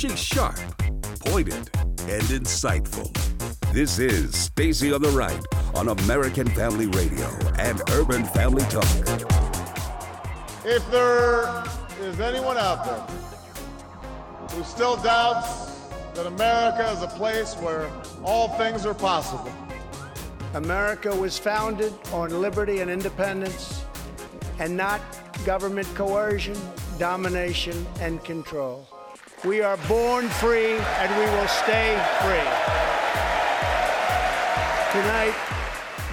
She's sharp, pointed, and insightful. This is Stacy on the Right on American Family Radio and Urban Family Talk. If there is anyone out there who still doubts that America is a place where all things are possible, America was founded on liberty and independence and not government coercion, domination, and control. We are born free and we will stay free. Tonight,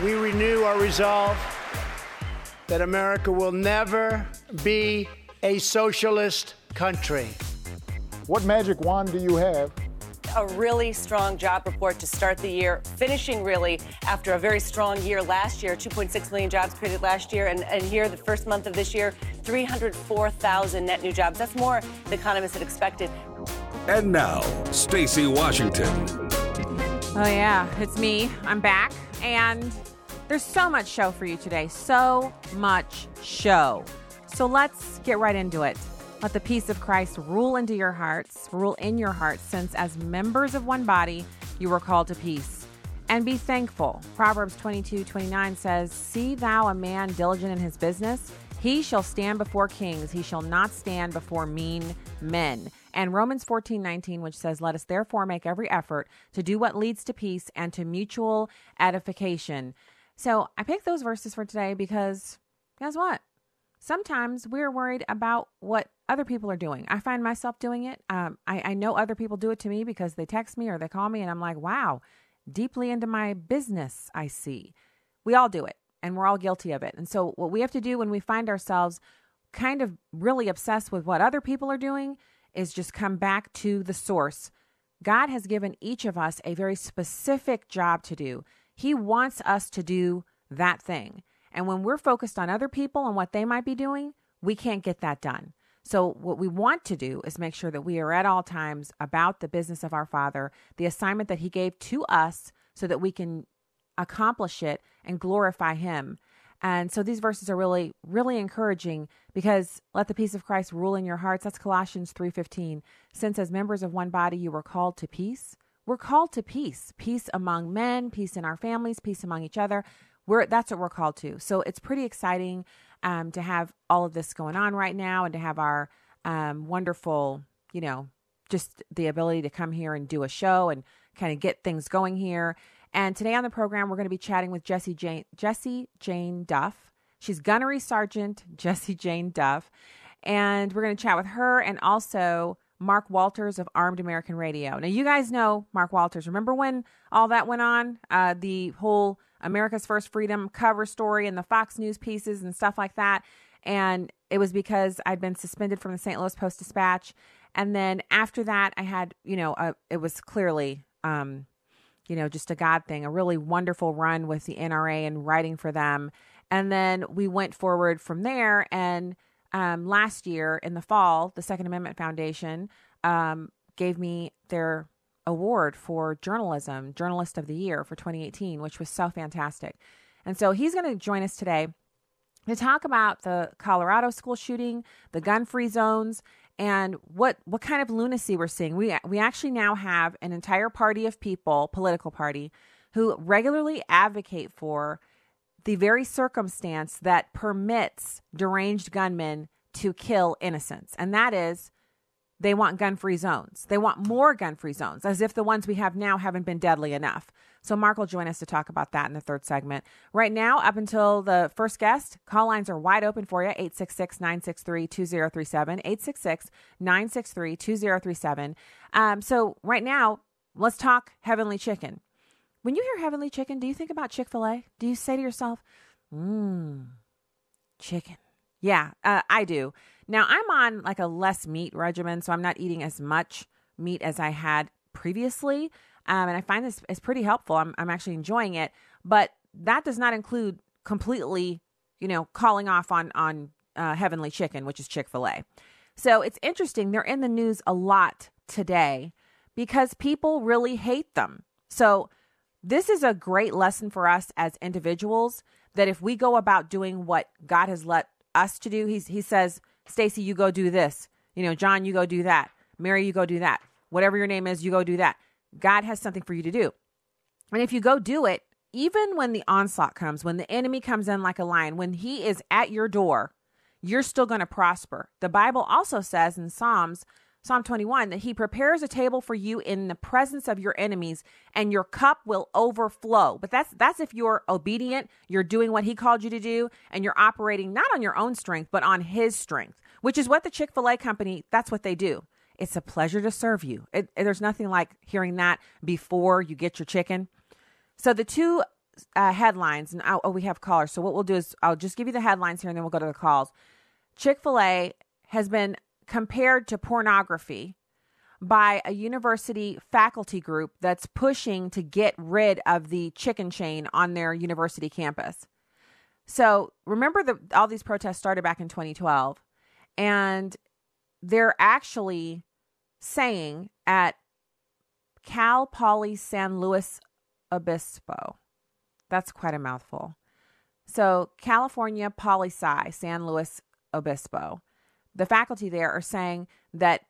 we renew our resolve that America will never be a socialist country. what magic wand do you have a really strong job report to start the year, finishing really after a very strong year last year 2.6 million jobs created last year. And, and here, the first month of this year, 304,000 net new jobs. That's more than economists had expected. And now, Stacy Washington. Oh, yeah, it's me. I'm back. And there's so much show for you today. So much show. So let's get right into it. Let the peace of Christ rule into your hearts, rule in your hearts, since as members of one body, you were called to peace. And be thankful. Proverbs 22 29 says, See thou a man diligent in his business, he shall stand before kings, he shall not stand before mean men. And Romans 14 19, which says, Let us therefore make every effort to do what leads to peace and to mutual edification. So I picked those verses for today because guess what? Sometimes we're worried about what other people are doing. I find myself doing it. Um, I, I know other people do it to me because they text me or they call me, and I'm like, wow, deeply into my business, I see. We all do it, and we're all guilty of it. And so, what we have to do when we find ourselves kind of really obsessed with what other people are doing is just come back to the source. God has given each of us a very specific job to do. He wants us to do that thing. And when we're focused on other people and what they might be doing, we can't get that done. So, what we want to do is make sure that we are at all times about the business of our Father, the assignment that He gave to us, so that we can accomplish it and glorify Him. And so these verses are really, really encouraging because let the peace of Christ rule in your hearts. That's Colossians 3:15. Since as members of one body you were called to peace, we're called to peace. Peace among men, peace in our families, peace among each other. We're that's what we're called to. So it's pretty exciting um, to have all of this going on right now and to have our um, wonderful, you know, just the ability to come here and do a show and kind of get things going here. And today on the program, we're going to be chatting with Jessie Jane, Jessie Jane Duff. She's Gunnery Sergeant Jessie Jane Duff. And we're going to chat with her and also Mark Walters of Armed American Radio. Now, you guys know Mark Walters. Remember when all that went on? Uh, the whole America's First Freedom cover story and the Fox News pieces and stuff like that. And it was because I'd been suspended from the St. Louis Post Dispatch. And then after that, I had, you know, a, it was clearly, um, you know, just a God thing, a really wonderful run with the NRA and writing for them. And then we went forward from there. And um, last year in the fall, the Second Amendment Foundation um, gave me their award for journalism, Journalist of the Year for 2018, which was so fantastic. And so he's going to join us today to talk about the Colorado school shooting, the gun-free zones, and what what kind of lunacy we're seeing. We we actually now have an entire party of people, political party, who regularly advocate for the very circumstance that permits deranged gunmen to kill innocents, and that is they want gun free zones. They want more gun free zones, as if the ones we have now haven't been deadly enough. So, Mark will join us to talk about that in the third segment. Right now, up until the first guest, call lines are wide open for you 866 963 2037. 866 963 2037. Um, so, right now, let's talk Heavenly Chicken. When you hear Heavenly Chicken, do you think about Chick fil A? Do you say to yourself, mmm, chicken? Yeah, uh, I do. Now, I'm on like a less meat regimen, so I'm not eating as much meat as I had previously. Um, and I find this is pretty helpful. I'm, I'm actually enjoying it, but that does not include completely, you know, calling off on, on uh, Heavenly Chicken, which is Chick fil A. So it's interesting. They're in the news a lot today because people really hate them. So this is a great lesson for us as individuals that if we go about doing what God has let us to do, he's, he says, Stacy, you go do this. You know, John, you go do that. Mary, you go do that. whatever your name is, you go do that. God has something for you to do. And if you go do it, even when the onslaught comes, when the enemy comes in like a lion, when he is at your door, you're still going to prosper. The Bible also says in Psalms, Psalm 21, that he prepares a table for you in the presence of your enemies and your cup will overflow. But that's that's if you're obedient, you're doing what he called you to do and you're operating not on your own strength, but on his strength, which is what the Chick-fil-A company, that's what they do. It's a pleasure to serve you. It, there's nothing like hearing that before you get your chicken. So the two uh, headlines, and oh, we have callers. So what we'll do is I'll just give you the headlines here, and then we'll go to the calls. Chick Fil A has been compared to pornography by a university faculty group that's pushing to get rid of the chicken chain on their university campus. So remember that all these protests started back in 2012, and they're actually saying at Cal Poly San Luis Obispo. That's quite a mouthful. So, California Poli Sci, San Luis Obispo, the faculty there are saying that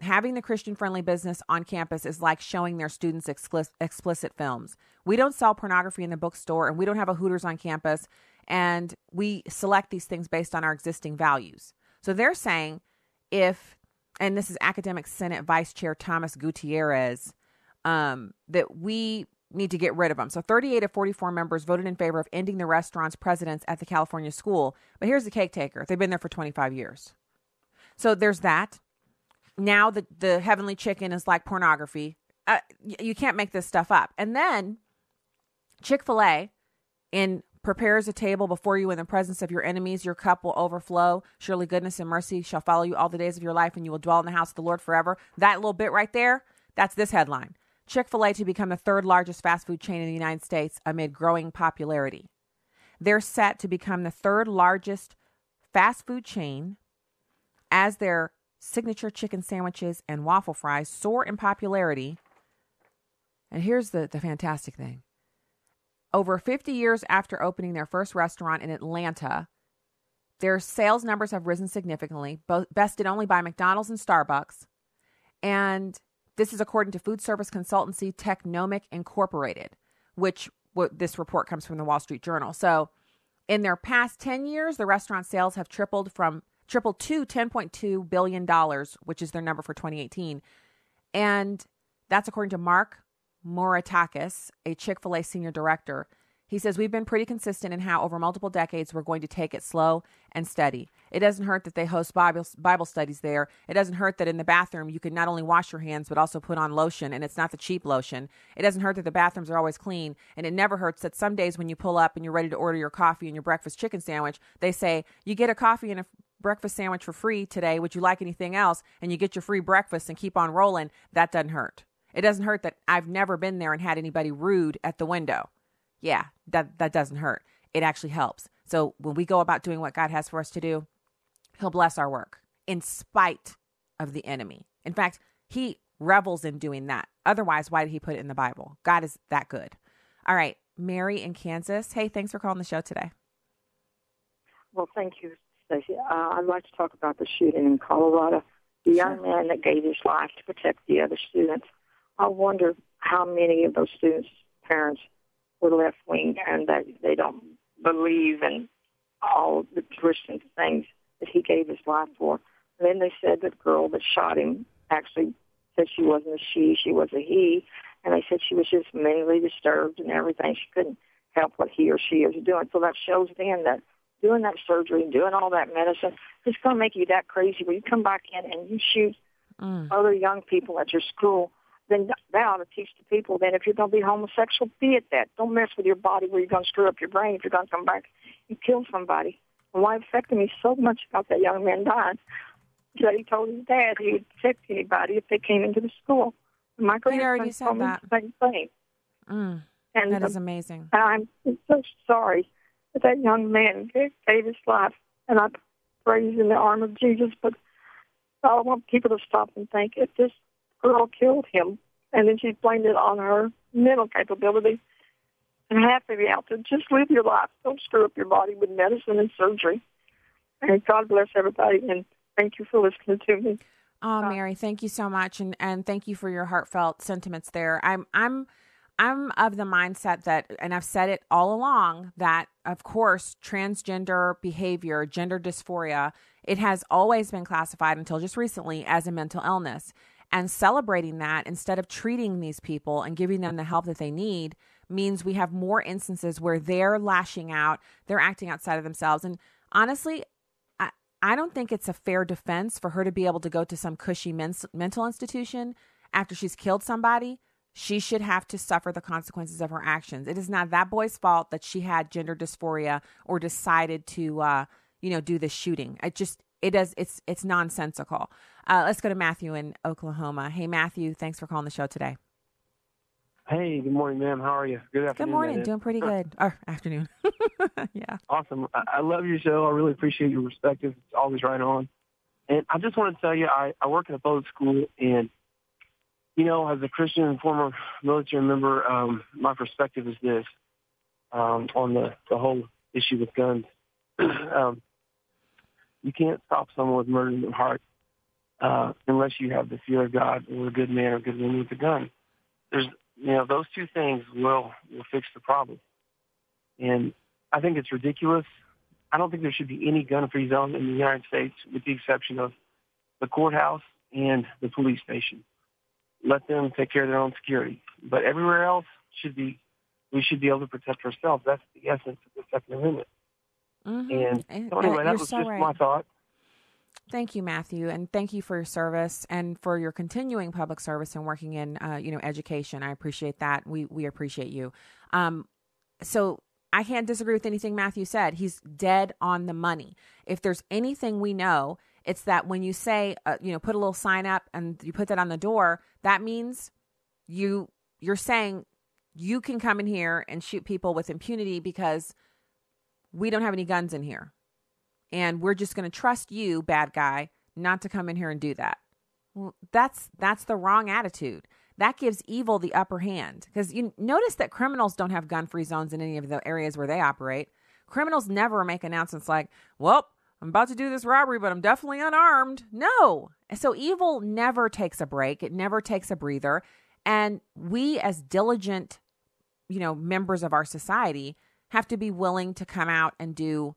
having the Christian friendly business on campus is like showing their students explicit, films. We don't sell pornography in the bookstore and we don't have a Hooters on campus, and we select these things based on our existing values. So, they're saying if, and this is Academic Senate Vice Chair Thomas Gutierrez, um, that we need to get rid of them. So 38 of 44 members voted in favor of ending the restaurant's presidents at the California school. But here's the cake taker. They've been there for 25 years. So there's that. Now the, the heavenly chicken is like pornography. Uh, you can't make this stuff up. And then Chick-fil-A in prepares a table before you in the presence of your enemies. Your cup will overflow. Surely goodness and mercy shall follow you all the days of your life, and you will dwell in the house of the Lord forever. That little bit right there, that's this headline. Chick fil A to become the third largest fast food chain in the United States amid growing popularity. They're set to become the third largest fast food chain as their signature chicken sandwiches and waffle fries soar in popularity. And here's the, the fantastic thing over 50 years after opening their first restaurant in Atlanta, their sales numbers have risen significantly, bested only by McDonald's and Starbucks. And this is according to food service consultancy Technomic Incorporated, which this report comes from the Wall Street Journal. So, in their past 10 years, the restaurant sales have tripled from tripled to 10.2 billion dollars, which is their number for 2018. And that's according to Mark Moraitakis, a Chick-fil-A senior director. He says, We've been pretty consistent in how over multiple decades we're going to take it slow and steady. It doesn't hurt that they host Bible, Bible studies there. It doesn't hurt that in the bathroom you can not only wash your hands, but also put on lotion, and it's not the cheap lotion. It doesn't hurt that the bathrooms are always clean. And it never hurts that some days when you pull up and you're ready to order your coffee and your breakfast chicken sandwich, they say, You get a coffee and a breakfast sandwich for free today. Would you like anything else? And you get your free breakfast and keep on rolling. That doesn't hurt. It doesn't hurt that I've never been there and had anybody rude at the window yeah, that that doesn't hurt. It actually helps. So when we go about doing what God has for us to do, he'll bless our work in spite of the enemy. In fact, he revels in doing that. Otherwise, why did he put it in the Bible? God is that good. All right, Mary in Kansas. Hey, thanks for calling the show today. Well, thank you, Stacy. Uh, I'd like to talk about the shooting in Colorado. The young man that gave his life to protect the other students. I wonder how many of those students' parents were left wing and that they don't believe in all the Christian things that he gave his life for. And then they said that girl that shot him actually said she wasn't a she, she was a he. And they said she was just mentally disturbed and everything. She couldn't help what he or she was doing. So that shows then that doing that surgery, and doing all that medicine, it's going to make you that crazy where you come back in and you shoot mm. other young people at your school then that ought to teach the people that if you're going to be homosexual, be it that. Don't mess with your body where you're going to screw up your brain if you're going to come back and kill somebody. And why it affected me so much about that young man dying is that he told his dad he would protect anybody if they came into the school. And my grandson told me the same thing. Mm, and that is amazing. I'm so sorry that that young man gave his life, and I praise in the arm of Jesus. But I want people to stop and think if this girl killed him, and then she blamed it on her mental capability. And be out to just live your life. Don't screw up your body with medicine and surgery. And God bless everybody, and thank you for listening to me. Oh, Mary, thank you so much, and and thank you for your heartfelt sentiments there. I'm I'm I'm of the mindset that, and I've said it all along, that of course transgender behavior, gender dysphoria, it has always been classified until just recently as a mental illness. And celebrating that instead of treating these people and giving them the help that they need means we have more instances where they're lashing out, they're acting outside of themselves. And honestly, I, I don't think it's a fair defense for her to be able to go to some cushy men- mental institution after she's killed somebody. She should have to suffer the consequences of her actions. It is not that boy's fault that she had gender dysphoria or decided to, uh, you know, do the shooting. It just it does it's it's nonsensical. Uh, let's go to Matthew in Oklahoma. Hey Matthew, thanks for calling the show today. Hey, good morning, ma'am. How are you? Good afternoon. Good morning. Doing pretty good. Or afternoon. yeah. Awesome. I, I love your show. I really appreciate your perspective. It's always right on. And I just want to tell you, I, I work in a public school, and you know, as a Christian and former military member, um, my perspective is this um, on the the whole issue with guns. um, you can't stop someone with murder in their heart uh, unless you have the fear of God or a good man or good woman with a gun. There's you know, those two things will will fix the problem. And I think it's ridiculous. I don't think there should be any gun-free zone in the United States, with the exception of the courthouse and the police station. Let them take care of their own security. But everywhere else should be, we should be able to protect ourselves. That's the essence of the Second Amendment. Mm-hmm. And so anyway, that was so just right. my thought. Thank you, Matthew, and thank you for your service and for your continuing public service and working in, uh, you know, education. I appreciate that. We we appreciate you. Um, so I can't disagree with anything Matthew said. He's dead on the money. If there's anything we know, it's that when you say, uh, you know, put a little sign up and you put that on the door, that means you you're saying you can come in here and shoot people with impunity because we don't have any guns in here. And we're just going to trust you bad guy not to come in here and do that. Well that's that's the wrong attitude. That gives evil the upper hand. Because you notice that criminals don't have gun free zones in any of the areas where they operate. Criminals never make announcements like well i'm about to do this robbery but i'm definitely unarmed. No. So evil never takes a break. It never takes a breather. And we as diligent you know members of our society have to be willing to come out and do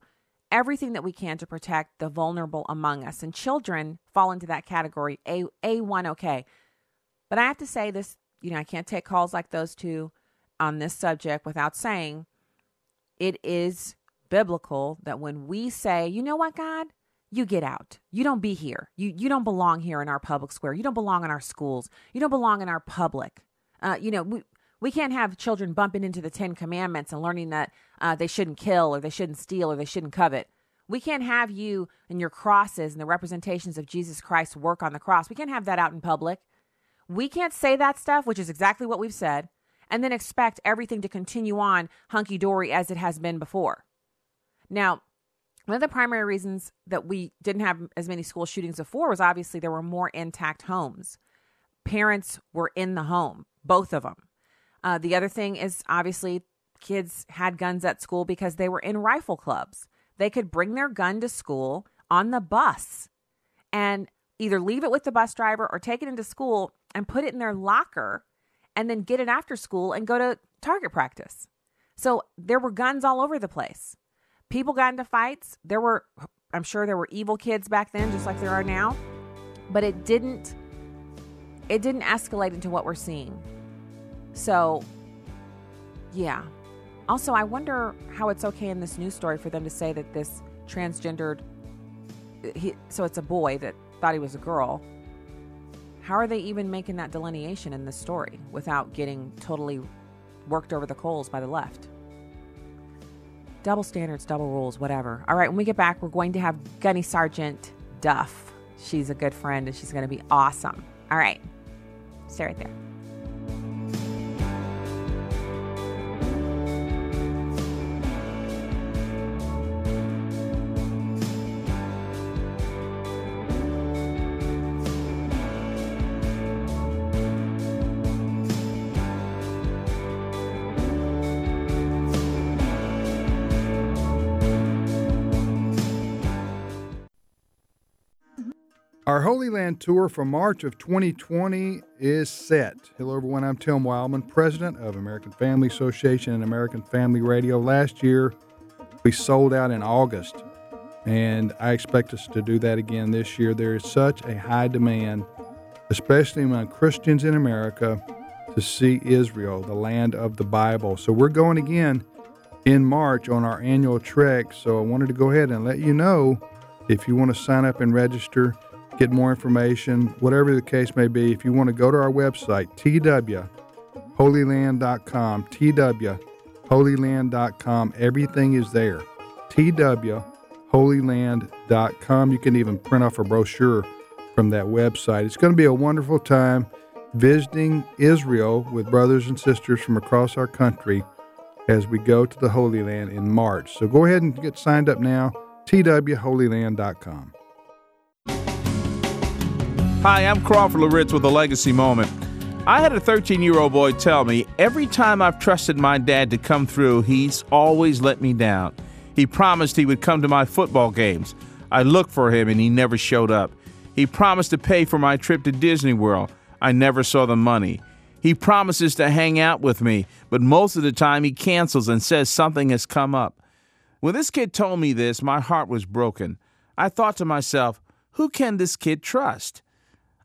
everything that we can to protect the vulnerable among us. And children fall into that category, A A1 okay. But I have to say this, you know, I can't take calls like those two on this subject without saying it is biblical that when we say, you know what, God, you get out. You don't be here. You you don't belong here in our public square. You don't belong in our schools. You don't belong in our public. Uh, you know, we we can't have children bumping into the Ten Commandments and learning that uh, they shouldn't kill or they shouldn't steal or they shouldn't covet. We can't have you and your crosses and the representations of Jesus Christ's work on the cross. We can't have that out in public. We can't say that stuff, which is exactly what we've said, and then expect everything to continue on hunky dory as it has been before. Now, one of the primary reasons that we didn't have as many school shootings before was obviously there were more intact homes. Parents were in the home, both of them. Uh, the other thing is obviously kids had guns at school because they were in rifle clubs. They could bring their gun to school on the bus and either leave it with the bus driver or take it into school and put it in their locker and then get it after school and go to target practice. So there were guns all over the place. People got into fights. There were, I'm sure there were evil kids back then, just like there are now, but it didn't, it didn't escalate into what we're seeing. So, yeah. Also, I wonder how it's okay in this news story for them to say that this transgendered, he, so it's a boy that thought he was a girl. How are they even making that delineation in this story without getting totally worked over the coals by the left? Double standards, double rules, whatever. All right, when we get back, we're going to have Gunny Sergeant Duff. She's a good friend and she's going to be awesome. All right, stay right there. Our tour for March of 2020 is set. Hello, everyone. I'm Tim Wildmon, president of American Family Association and American Family Radio. Last year, we sold out in August, and I expect us to do that again this year. There is such a high demand, especially among Christians in America, to see Israel, the land of the Bible. So we're going again in March on our annual trek. So I wanted to go ahead and let you know if you want to sign up and register get more information, whatever the case may be, if you want to go to our website, twholyland.com, twholyland.com, everything is there. twholyland.com. You can even print off a brochure from that website. It's going to be a wonderful time visiting Israel with brothers and sisters from across our country as we go to the Holy Land in March. So go ahead and get signed up now, twholyland.com. Hi, I'm Crawford Loritts with a legacy moment. I had a 13 year old boy tell me every time I've trusted my dad to come through, he's always let me down. He promised he would come to my football games. I looked for him and he never showed up. He promised to pay for my trip to Disney World. I never saw the money. He promises to hang out with me, but most of the time he cancels and says something has come up. When this kid told me this, my heart was broken. I thought to myself, who can this kid trust?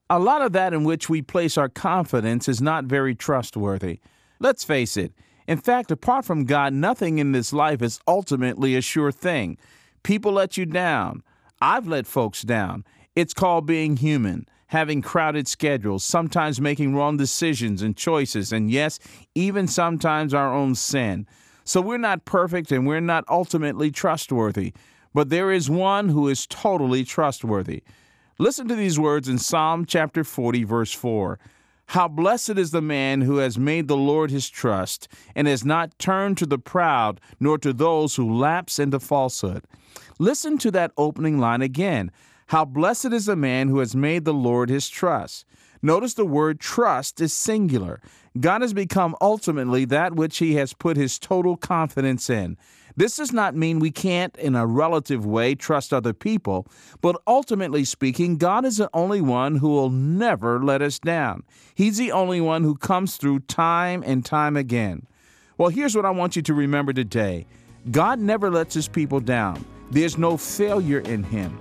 A lot of that in which we place our confidence is not very trustworthy. Let's face it. In fact, apart from God, nothing in this life is ultimately a sure thing. People let you down. I've let folks down. It's called being human, having crowded schedules, sometimes making wrong decisions and choices, and yes, even sometimes our own sin. So we're not perfect and we're not ultimately trustworthy. But there is one who is totally trustworthy. Listen to these words in Psalm chapter 40, verse 4. How blessed is the man who has made the Lord his trust, and has not turned to the proud, nor to those who lapse into falsehood. Listen to that opening line again. How blessed is the man who has made the Lord his trust. Notice the word trust is singular. God has become ultimately that which he has put his total confidence in. This does not mean we can't, in a relative way, trust other people, but ultimately speaking, God is the only one who will never let us down. He's the only one who comes through time and time again. Well, here's what I want you to remember today God never lets his people down, there's no failure in him.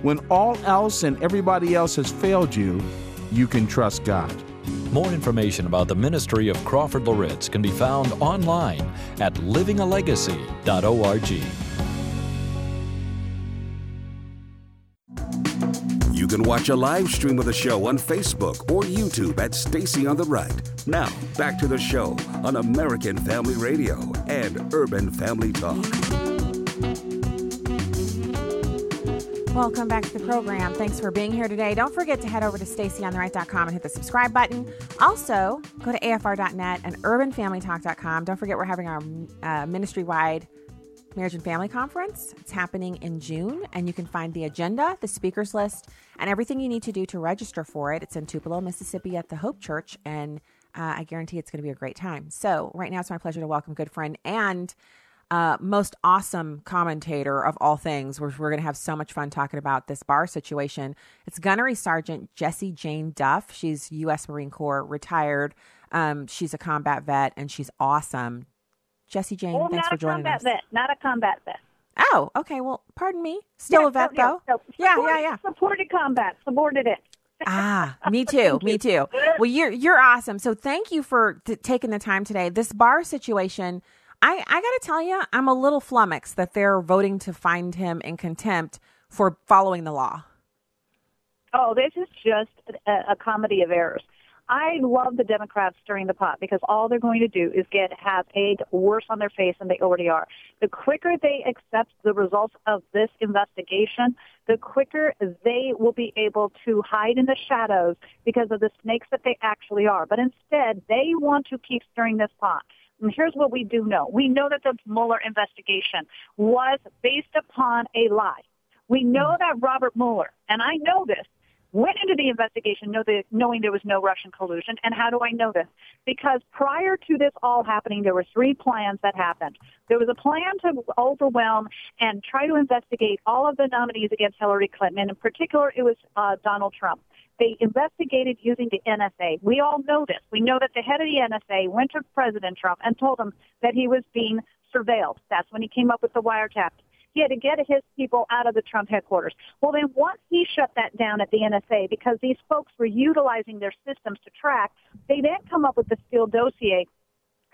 When all else and everybody else has failed you, you can trust God. More information about the ministry of Crawford Loritts can be found online at livingalegacy.org. You can watch a live stream of the show on Facebook or YouTube at Stacy on the Right. Now, back to the show on American Family Radio and Urban Family Talk. Welcome back to the program. Thanks for being here today. Don't forget to head over to stacyontheright.com and hit the subscribe button. Also, go to afr.net and urbanfamilytalk.com. Don't forget we're having our uh, ministry-wide marriage and family conference. It's happening in June, and you can find the agenda, the speakers list, and everything you need to do to register for it. It's in Tupelo, Mississippi at the Hope Church, and uh, I guarantee it's going to be a great time. So, right now, it's my pleasure to welcome good friend and uh, most awesome commentator of all things. We're, we're going to have so much fun talking about this bar situation. It's Gunnery Sergeant Jessie Jane Duff. She's U.S. Marine Corps, retired. Um, she's a combat vet, and she's awesome. Jessie Jane, thanks for joining us. Vet, not a combat vet. Oh, okay. Well, pardon me. Still yeah, a vet, yeah, though. So yeah, yeah, yeah. Supported combat. Supported it. ah, me too. me too. Well, you're you're awesome. So thank you for t- taking the time today. This bar situation I, I got to tell you, I'm a little flummoxed that they're voting to find him in contempt for following the law. Oh, this is just a, a comedy of errors. I love the Democrats stirring the pot because all they're going to do is get have egg worse on their face than they already are. The quicker they accept the results of this investigation, the quicker they will be able to hide in the shadows because of the snakes that they actually are. But instead, they want to keep stirring this pot. And here's what we do know. We know that the Mueller investigation was based upon a lie. We know that Robert Mueller, and I know this, went into the investigation know the, knowing there was no Russian collusion. And how do I know this? Because prior to this all happening, there were three plans that happened. There was a plan to overwhelm and try to investigate all of the nominees against Hillary Clinton. And in particular, it was uh, Donald Trump. They investigated using the NSA. We all know this. We know that the head of the NSA went to President Trump and told him that he was being surveilled. That's when he came up with the wiretap. He had to get his people out of the Trump headquarters. Well, then once he shut that down at the NSA, because these folks were utilizing their systems to track, they then come up with the Steele dossier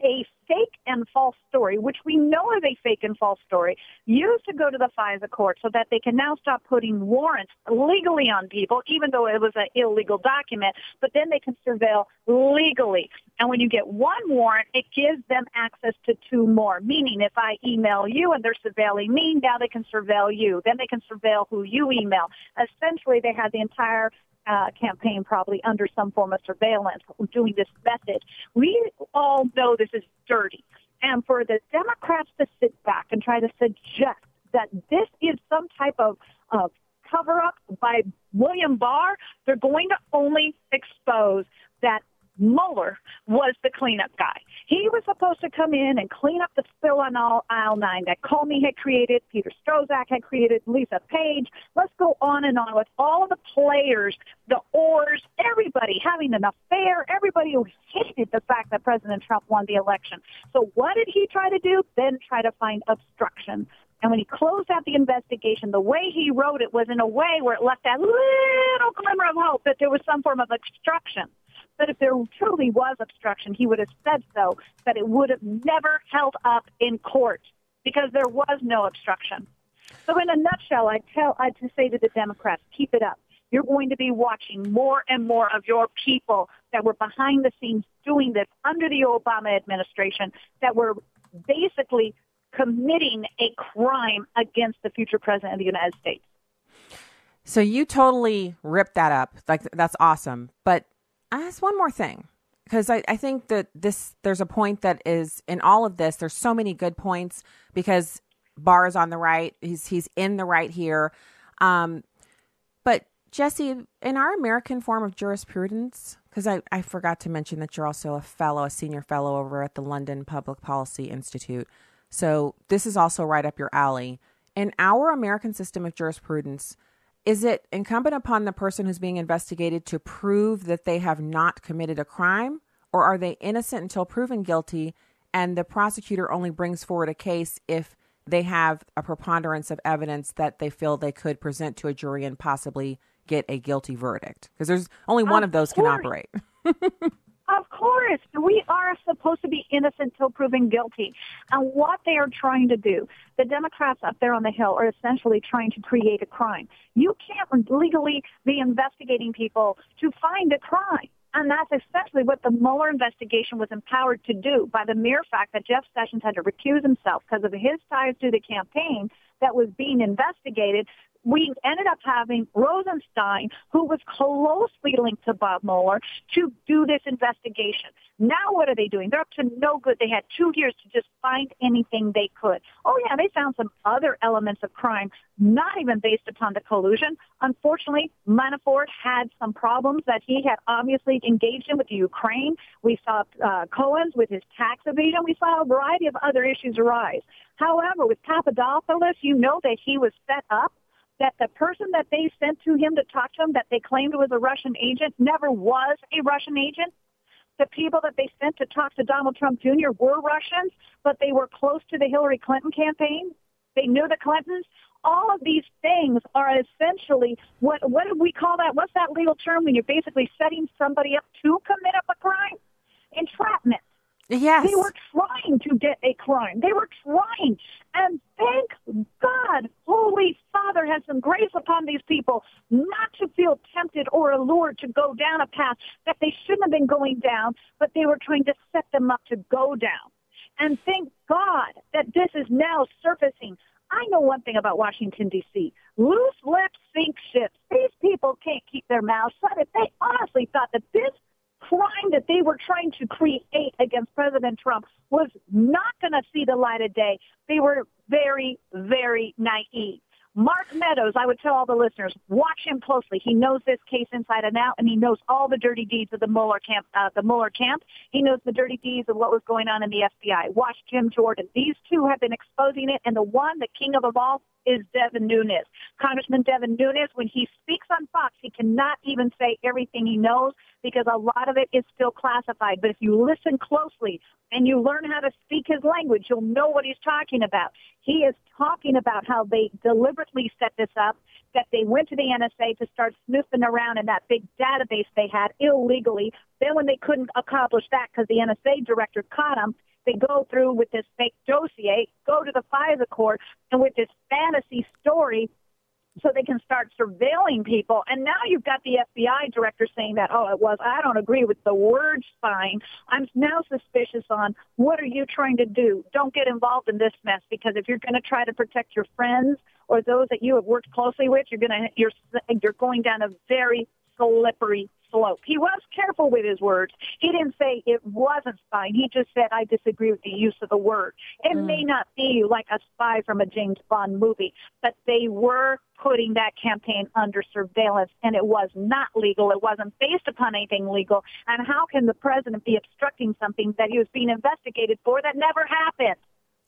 a fake and false story, which we know is a fake and false story, used to go to the FISA court so that they can now stop putting warrants legally on people, even though it was an illegal document, but then they can surveil legally. And when you get one warrant, it gives them access to two more, meaning if I email you and they're surveilling me, now they can surveil you. Then they can surveil who you email. Essentially, they had the entire uh, campaign probably under some form of surveillance doing this method. We all know this is dirty. And for the Democrats to sit back and try to suggest that this is some type of, of cover up by William Barr, they're going to only expose that Mueller was the cleanup guy. He was supposed to come in and clean up the spill on all aisle nine that Comey had created, Peter Strzok had created, Lisa Page. Let's go on and on with all of the players, the Ohrs, everybody having an affair, everybody who hated the fact that President Trump won the election. So what did he try to do? Then try to find obstruction. And when he closed out the investigation, the way he wrote it was in a way where it left that little glimmer of hope that there was some form of obstruction. But if there truly was obstruction, he would have said so, that it would have never held up in court because there was no obstruction. So in a nutshell, I tell I to say to the Democrats, keep it up. You're going to be watching more and more of your people that were behind the scenes doing this under the Obama administration that were basically committing a crime against the future president of the United States. So you totally ripped that up. Like that's awesome. But ask one more thing because I, I think that this there's a point that is in all of this. There's so many good points because Barr is on the right. He's he's in the right here. Um, but Jessie, in our American form of jurisprudence, because I, I forgot to mention that you're also a fellow, a senior fellow over at the London Public Policy Institute. So this is also right up your alley. In our American system of jurisprudence, is it incumbent upon the person who's being investigated to prove that they have not committed a crime, or are they innocent until proven guilty and the prosecutor only brings forward a case if they have a preponderance of evidence that they feel they could present to a jury and possibly get a guilty verdict? Because there's only one of, of those can operate. Of course, we are supposed to be innocent till proven guilty. And what they are trying to do, the Democrats up there on the Hill are essentially trying to create a crime. You can't legally be investigating people to find a crime. And that's essentially what the Mueller investigation was empowered to do by the mere fact that Jeff Sessions had to recuse himself because of his ties to the campaign that was being investigated we ended up having Rosenstein, who was closely linked to Bob Mueller, to do this investigation. Now what are they doing? They're up to no good. They had two years to just find anything they could. Oh yeah, they found some other elements of crime, not even based upon the collusion. Unfortunately, Manafort had some problems that he had obviously engaged in with the Ukraine. We saw uh, Cohen's with his tax evasion. We saw a variety of other issues arise. However, with Papadopoulos, you know that he was set up that the person that they sent to him to talk to him that they claimed was a Russian agent never was a Russian agent. The people that they sent to talk to Donald Trump Jr. were Russians, but they were close to the Hillary Clinton campaign. They knew the Clintons. All of these things are essentially what what do we call that? What's that legal term when you're basically setting somebody up to commit up a crime? Entrapment. Yes. They were trying to get a crime. They were trying. And thank God, Holy Father has some grace upon these people not to feel tempted or allured to go down a path that they shouldn't have been going down, but they were trying to set them up to go down. And thank God that this is now surfacing. I know one thing about Washington, D.C. Loose lips sink ships. These people can't keep their mouths shut. If they honestly thought that this crime that they were trying to create against President Trump was not going to see the light of day. They were very, very naive. Mark Meadows, I would tell all the listeners, watch him closely. He knows this case inside and out, and he knows all the dirty deeds of the Mueller camp. Uh, the Mueller camp. He knows the dirty deeds of what was going on in the FBI. Watch Jim Jordan. These two have been exposing it, and the one, the king of them all, is Devin Nunes. Congressman Devin Nunes, when he speaks on Fox, he cannot even say everything he knows because a lot of it is still classified. But if you listen closely and you learn how to speak his language, you'll know what he's talking about. He is talking about how they deliberately set this up, that they went to the NSA to start snooping around in that big database they had illegally. Then when they couldn't accomplish that because the NSA director caught them, they go through with this fake dossier, go to the FISA court, and with this fantasy story, so they can start surveilling people. And now you've got the FBI director saying that, oh, it was, I don't agree with the word spying. I'm now suspicious on what are you trying to do? Don't get involved in this mess because if you're going to try to protect your friends or those that you have worked closely with, you're going to, you're, you're going down a very slippery slope. He was careful with his words. He didn't say it wasn't spying. He just said, I disagree with the use of the word. It mm. may not be like a spy from a James Bond movie, but they were putting that campaign under surveillance and it was not legal. It wasn't based upon anything legal. And how can the president be obstructing something that he was being investigated for that never happened?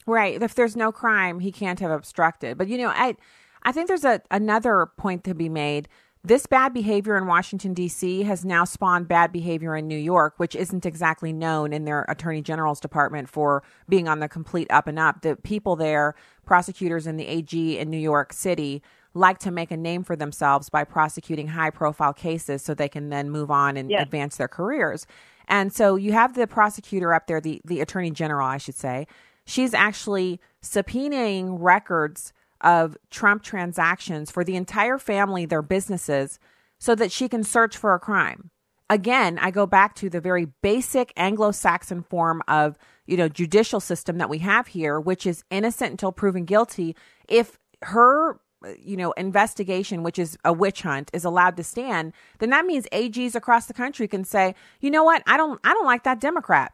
Right. If there's no crime, he can't have obstructed. But you know, I I think there's a another point to be made this bad behavior in Washington, D.C. has now spawned bad behavior in New York, which isn't exactly known in their attorney general's department for being on the complete up and up. The people there, prosecutors in the AG in New York City, like to make a name for themselves by prosecuting high profile cases so they can then move on and yes. advance their careers. And so you have the prosecutor up there, the, the attorney general, I should say. She's actually subpoenaing records of Trump transactions for the entire family, their businesses, so that she can search for a crime. Again, I go back to the very basic Anglo-Saxon form of, you know, judicial system that we have here, which is innocent until proven guilty. If her you know investigation which is a witch hunt is allowed to stand then that means ags across the country can say you know what i don't i don't like that democrat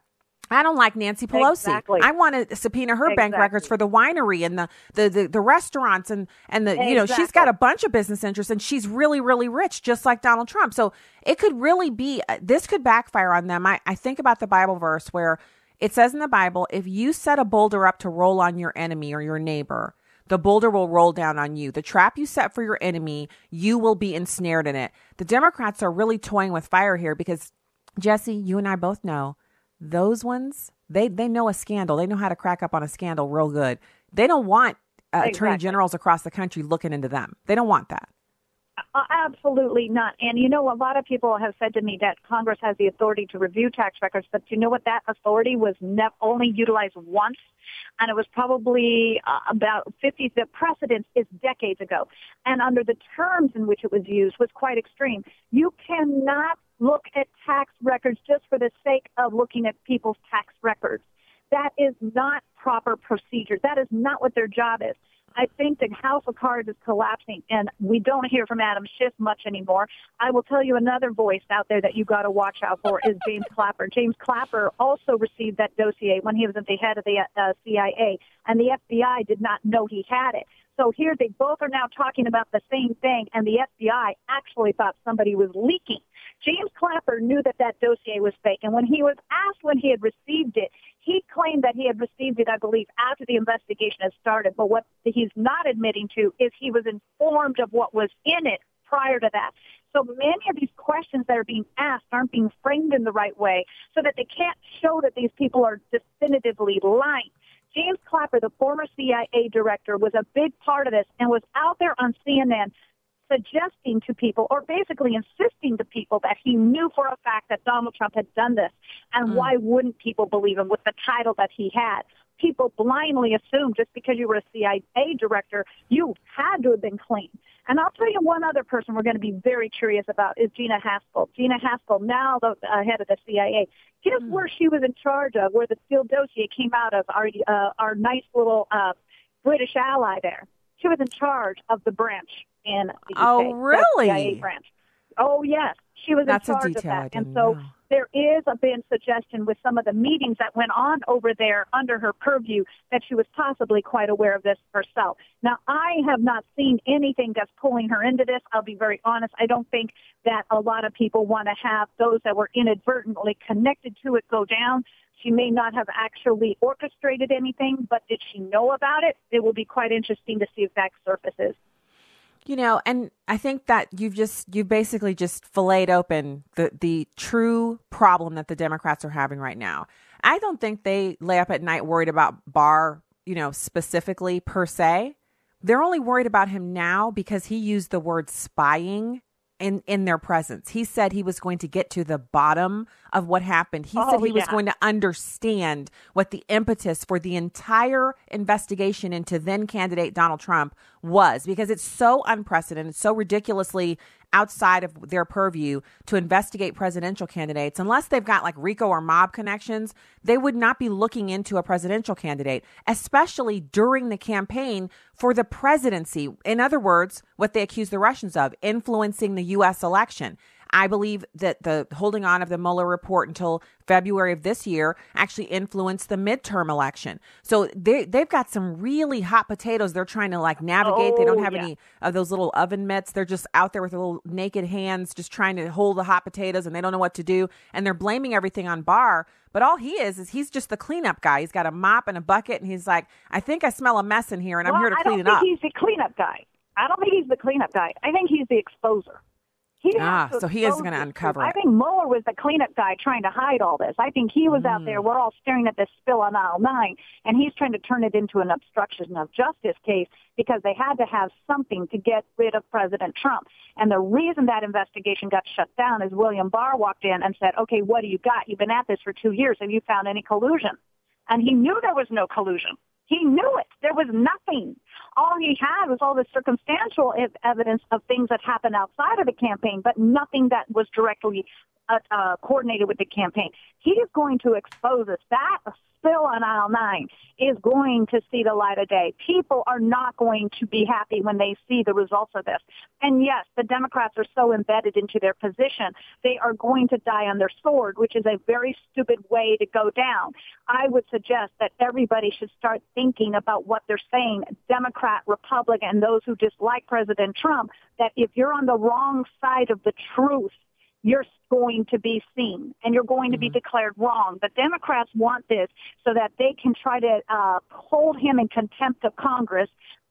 I don't like Nancy Pelosi. Exactly. I want to subpoena her exactly. bank records for the winery and the, the, the, the restaurants and, and the, exactly. you know, she's got a bunch of business interests and she's really, really rich, just like Donald Trump. So it could really be, uh, this could backfire on them. I, I think about the Bible verse where it says in the Bible, if you set a boulder up to roll on your enemy or your neighbor, the boulder will roll down on you. The trap you set for your enemy, you will be ensnared in it. The Democrats are really toying with fire here because, Jessie, you and I both know those ones, they they know a scandal. They know how to crack up on a scandal real good. They don't want uh, exactly. attorney generals across the country looking into them. They don't want that. Uh, absolutely not. And you know, a lot of people have said to me that Congress has the authority to review tax records, but you know what? That authority was never only utilized once, and it was probably uh, about 50. The precedence is decades ago, and under the terms in which it was used was quite extreme. You cannot look at tax records just for the sake of looking at people's tax records. That is not proper procedure. That is not what their job is. I think the house of cards is collapsing, and we don't hear from Adam Schiff much anymore. I will tell you another voice out there that you got to watch out for is James Clapper. James Clapper also received that dossier when he was at the head of the uh, CIA, and the FBI did not know he had it. So here they both are now talking about the same thing, and the FBI actually thought somebody was leaking. James Clapper knew that that dossier was fake, and when he was asked when he had received it, he claimed that he had received it, I believe, after the investigation had started. But what he's not admitting to is he was informed of what was in it prior to that. So many of these questions that are being asked aren't being framed in the right way so that they can't show that these people are definitively lying. James Clapper, the former CIA director, was a big part of this and was out there on CNN suggesting to people or basically insisting to people that he knew for a fact that Donald Trump had done this. And mm. why wouldn't people believe him with the title that he had? People blindly assume just because you were a CIA director, you had to have been clean. And I'll tell you one other person we're going to be very curious about is Gina Haspel. Gina Haspel, now the uh, head of the CIA. Guess mm. where she was in charge of, where the Steele dossier came out of, our, uh, our nice little uh, British ally there. She was in charge of the branch in the UK. Oh, really? CIA branch. Oh, yes. She was That's in charge of that. And so know. there is a been suggestion with some of the meetings that went on over there under her purview that she was possibly quite aware of this herself. Now, I have not seen anything that's pulling her into this. I'll be very honest. I don't think that a lot of people want to have those that were inadvertently connected to it go down. She may not have actually orchestrated anything, but did she know about it? It will be quite interesting to see if that surfaces. You know, and I think that you've just you've basically just filleted open the the true problem that the Democrats are having right now. I don't think they lay up at night worried about Barr, you know, specifically per se. They're only worried about him now because he used the word spying in in their presence. He said he was going to get to the bottom of what happened. He Oh, said he was going to understand what the impetus for the entire investigation into then candidate Donald Trump was because it's so unprecedented, so ridiculously outside of their purview to investigate presidential candidates. Unless they've got like RICO or mob connections they would not be looking into a presidential candidate especially during the campaign for the presidency. In other words what they accuse the Russians of influencing the US election I believe that the holding on of the Mueller report until February of this year actually influenced the midterm election. So they they've got some really hot potatoes they're trying to like navigate. they oh, don't Oh, have yeah. any of those little oven mitts. They're just out there with their little naked hands just trying to hold the hot potatoes and they don't know what to do and they're blaming everything on Barr. But all he is is he's just the cleanup guy. He's got a mop and a bucket and he's like, "I think I smell a mess in here and I'm here to I clean don't it think up." he's the cleanup guy. I don't think he's the cleanup guy. I think he's the exposer. He Ah, so he is gonna uncover truth. I think Mueller was the cleanup guy trying to hide all this. I think he was out Mm. there. We're all staring at this spill on aisle nine, and he's trying to turn it into an obstruction of justice case because they had to have something to get rid of President Trump. And the reason that investigation got shut down is William Barr walked in and said, "Okay, what do you got? You've been at this for two years. Have you found any collusion?" And he knew there was no collusion. He knew it. There was nothing. All he had was all the circumstantial ev- evidence of things that happened outside of the campaign, but nothing that was directly uh, uh, coordinated with the campaign. He is going to expose us. That spill on aisle nine is going to see the light of day. People are not going to be happy when they see the results of this. And yes, the Democrats are so embedded into their position, they are going to die on their sword, which is a very stupid way to go down. I would suggest that everybody should start thinking about what they're saying, Democrat, Republican, and those who dislike President Trump, that if you're on the wrong side of the truth, you're going to be seen and you're going to be declared wrong. The Democrats want this so that they can try to uh, hold him in contempt of Congress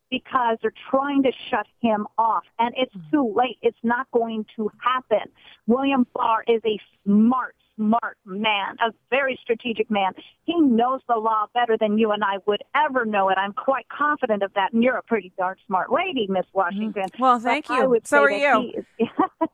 because they're trying to shut him off. And it's too late. It's not going to happen. William Barr is a smart, smart man, a very strategic man. He knows the law better than you and I would ever know it. I'm quite confident of that. And you're a pretty darn smart lady, Miss Washington. Well, thank I you. So are you. is-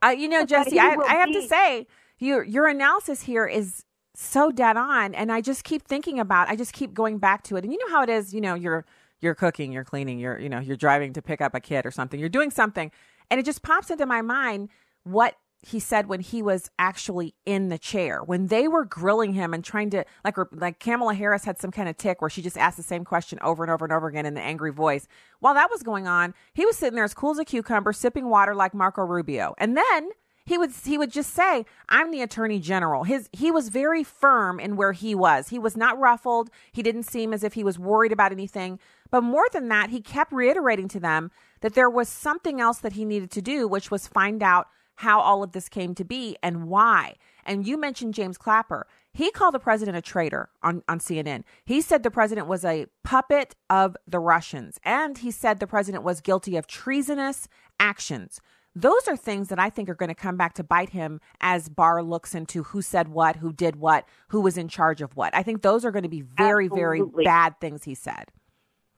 Uh, you know, But Jessie, I, I have to say, your your analysis here is so dead on, and I just keep thinking about. I just keep going back to it, and you know how it is. You know, you're you're cooking, you're cleaning, you're you know, you're driving to pick up a kid or something. You're doing something, and it just pops into my mind what he said when he was actually in the chair when they were grilling him and trying to like like Kamala Harris had some kind of tick where she just asked the same question over and over and over again in the angry voice. While that was going on, he was sitting there as cool as a cucumber, sipping water like Marco Rubio, and then he would he would just say i'm the attorney general. His he was very firm in where he was. He was not ruffled. He didn't seem as if he was worried about anything. But more than that he kept reiterating to them that there was something else that he needed to do which was find out how all of this came to be and why and you mentioned james clapper he called the president a traitor on, on CNN. He said the president was a puppet of the Russians, and he said the president was guilty of treasonous actions. Those are things that I think are going to come back to bite him as Barr looks into who said what, who did what, who was in charge of what. I think those are going to be very, very bad things he said.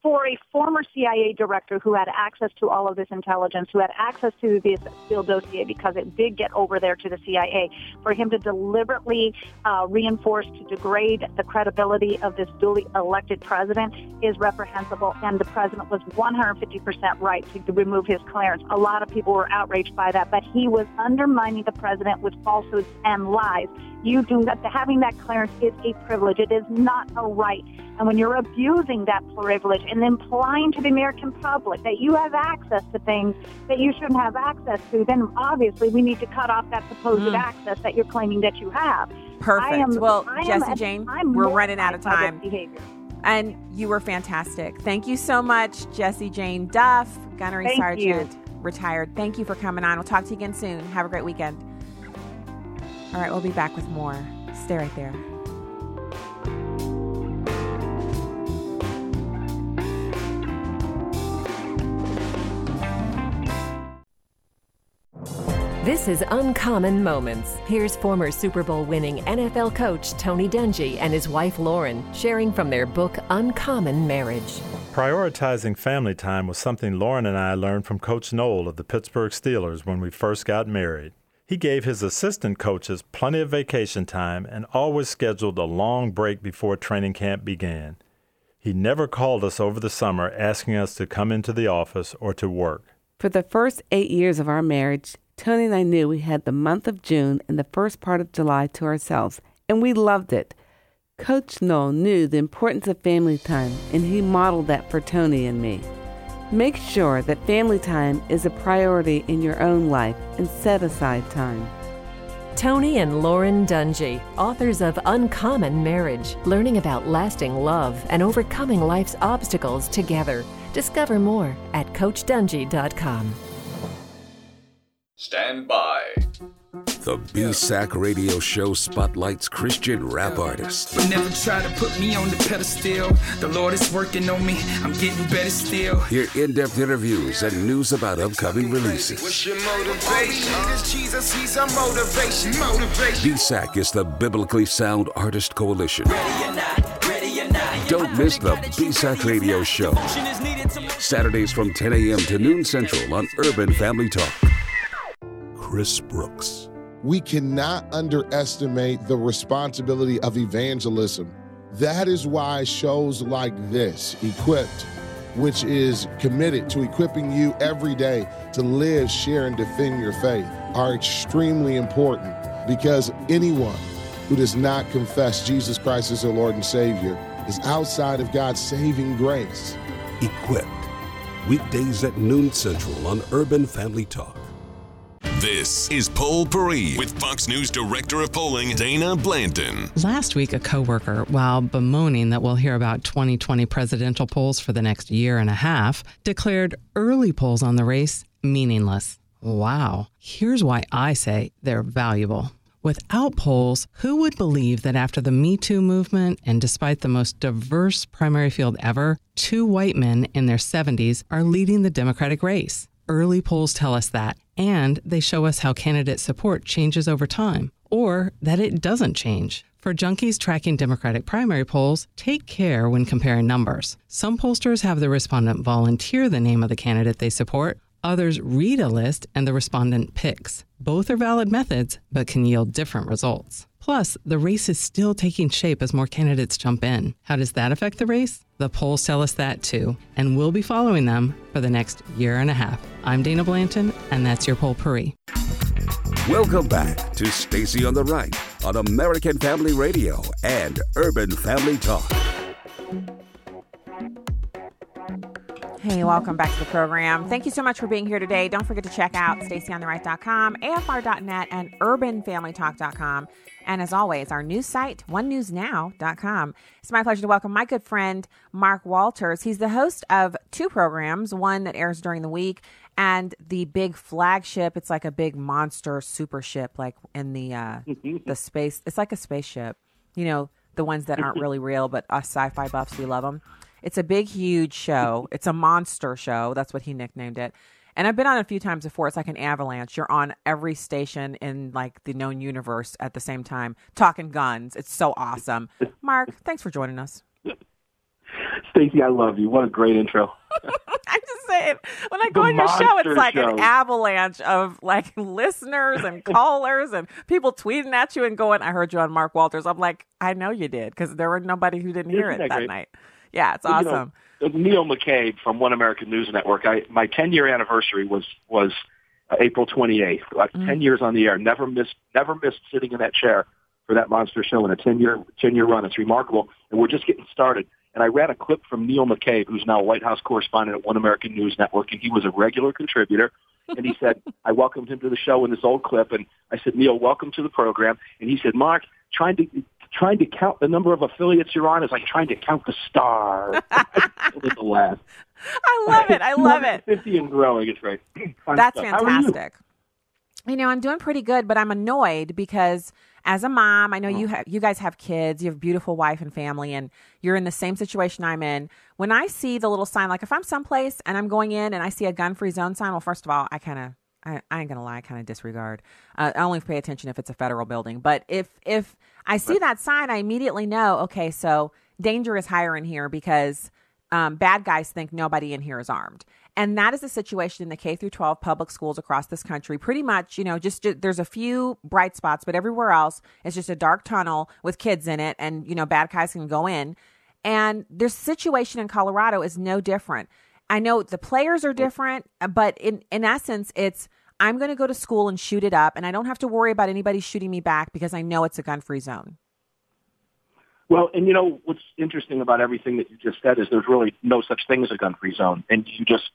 For a former CIA director who had access to all of this intelligence, who had access to this Steele dossier because it did get over there to the CIA, for him to deliberately uh, reinforce, to degrade the credibility of this duly elected president is reprehensible. And the president was 150% right to remove his clearance. A lot of people were outraged by that, but he was undermining the president with falsehoods and lies. You do not, having that clearance is a privilege. It is not a right. And when you're abusing that privilege and implying to the American public that you have access to things that you shouldn't have access to, then obviously we need to cut off that supposed Mm. access that you're claiming that you have. Perfect. I am, well, I Jessie Jane, I'm we're running out of time. And you were fantastic. Thank you so much, Jessie Jane Duff, Gunnery Thank Sergeant, you. retired. Thank you for coming on. We'll talk to you again soon. Have a great weekend. All right, we'll be back with more. Stay right there. This is Uncommon Moments. Here's former Super Bowl winning NFL coach Tony Dungy and his wife Lauren sharing from their book Uncommon Marriage. Prioritizing family time was something Lauren and I learned from Coach Noll of the Pittsburgh Steelers when we first got married. He gave his assistant coaches plenty of vacation time and always scheduled a long break before training camp began. He never called us over the summer asking us to come into the office or to work. For the first eight years of our marriage, Tony and I knew we had the month of June and the first part of July to ourselves, and we loved it. Coach Noll knew the importance of family time, and he modeled that for Tony and me. Make sure that family time is a priority in your own life and set aside time. Tony and Lauren Dungy, authors of Uncommon Marriage, learning about lasting love and overcoming life's obstacles together. Discover more at CoachDungy.com. Stand by. The BSAC radio show spotlights Christian rap artists. But never try to put me on the pedestal. The Lord is working on me. I'm getting better still. Hear in depth interviews and news about upcoming releases. What's your motivation? All we need is Jesus. He's our motivation. Motivation. BSAC is the Biblically Sound Artist Coalition. Don't miss the BSAC radio show. Saturdays from 10 a.m. to noon central on Urban Family Talk. Chris Brooks. We cannot underestimate the responsibility of evangelism. That is why shows like this, Equipped, which is committed to equipping you every day to live, share, and defend your faith, are extremely important because anyone who does not confess Jesus Christ as their Lord and Savior is outside of God's saving grace. Equipped. Weekdays at noon central on Urban Family Talk. This is Poll Paris with Fox News Director of Polling, Dana Blanton. Last week, a coworker, while bemoaning that we'll hear about 2020 presidential polls for the next year and a half, declared early polls on the race meaningless. Wow. Here's why I say they're valuable. Without polls, who would believe that after the Me Too movement and despite the most diverse primary field ever, two white men in their 70s are leading the Democratic race? Early polls tell us that, and they show us how candidate support changes over time, or that it doesn't change. For junkies tracking Democratic primary polls, take care when comparing numbers. Some pollsters have the respondent volunteer the name of the candidate they support, others read a list and the respondent picks. Both are valid methods, but can yield different results. Plus, the race is still taking shape as more candidates jump in. How does that affect the race? The polls tell us that too, and we'll be following them for the next year and a half. I'm Dana Blanton, and that's your Poll Paris. Welcome back to Stacy on the Right on American Family Radio and Urban Family Talk. Hey, welcome back to the program. Thank you so much for being here today. Don't forget to check out stacyontheright.com, afr.net, and urbanfamilytalk.com. And as always, our news site, onenewsnow.com. It's my pleasure to welcome my good friend, Mark Walters. He's the host of two programs, one that airs during the week and the big flagship. It's like a big monster super ship, like in the uh, the space. It's like a spaceship. You know, the ones that aren't really real, but us sci-fi buffs, we love them. It's a big, huge show. It's a monster show. That's what he nicknamed it. And I've been on it a few times before. It's like an avalanche. You're on every station in like the known universe at the same time, talking guns. It's so awesome. Mark, thanks for joining us. Stacy, I love you. What a great intro. I'm just saying, when I go The on your show, it's like show. an avalanche of like listeners and callers and people tweeting at you and going, "I heard you on Mark Walters." I'm like, I know you did because there were nobody who didn't hear Isn't it that that night. Yeah, it's Well, you know, awesome. uh, Neil McCabe from One American News Network. I my 10 year anniversary was was uh, April 28th. Like Mm-hmm. 10 years on the air. Never missed never missed sitting in that chair for that monster show in a 10 year 10 year run. It's remarkable, and we're just getting started. and I ran a clip from Neil McCabe, who's now White House correspondent at One American News Network, and he was a regular contributor. And he said, I welcomed him to the show in this old clip, and I said, Neil, welcome to the program. And he said, Mark, trying to trying to count the number of affiliates you're on is like trying to count the stars. I love it. I love it. 50 and growing. It's great. Fun That's stuff. Are you? fantastic. You? know, I'm doing pretty good, but I'm annoyed because as a mom, I know you mm. have you guys have kids, you have a beautiful wife and family, and you're in the same situation I'm in. When I see the little sign, like if I'm someplace and I'm going in and I see a gun-free zone sign, well, first of all, I kind of I, I ain't gonna lie, I kind of disregard. Uh, I only pay attention if it's a federal building. But if if I see that sign, I immediately know. Okay, so danger is higher in here because um, bad guys think nobody in here is armed, and that is the situation in the K through 12 public schools across this country. Pretty much, you know, just, just there's a few bright spots, but everywhere else it's just a dark tunnel with kids in it, and you know, bad guys can go in. And this situation in Colorado is no different. I know the players are different, but in in essence, it's I'm going to go to school and shoot it up, and I don't have to worry about anybody shooting me back because I know it's a gun free zone. Well, and you know what's interesting about everything that you just said is there's really no such thing as a gun-free zone, and you just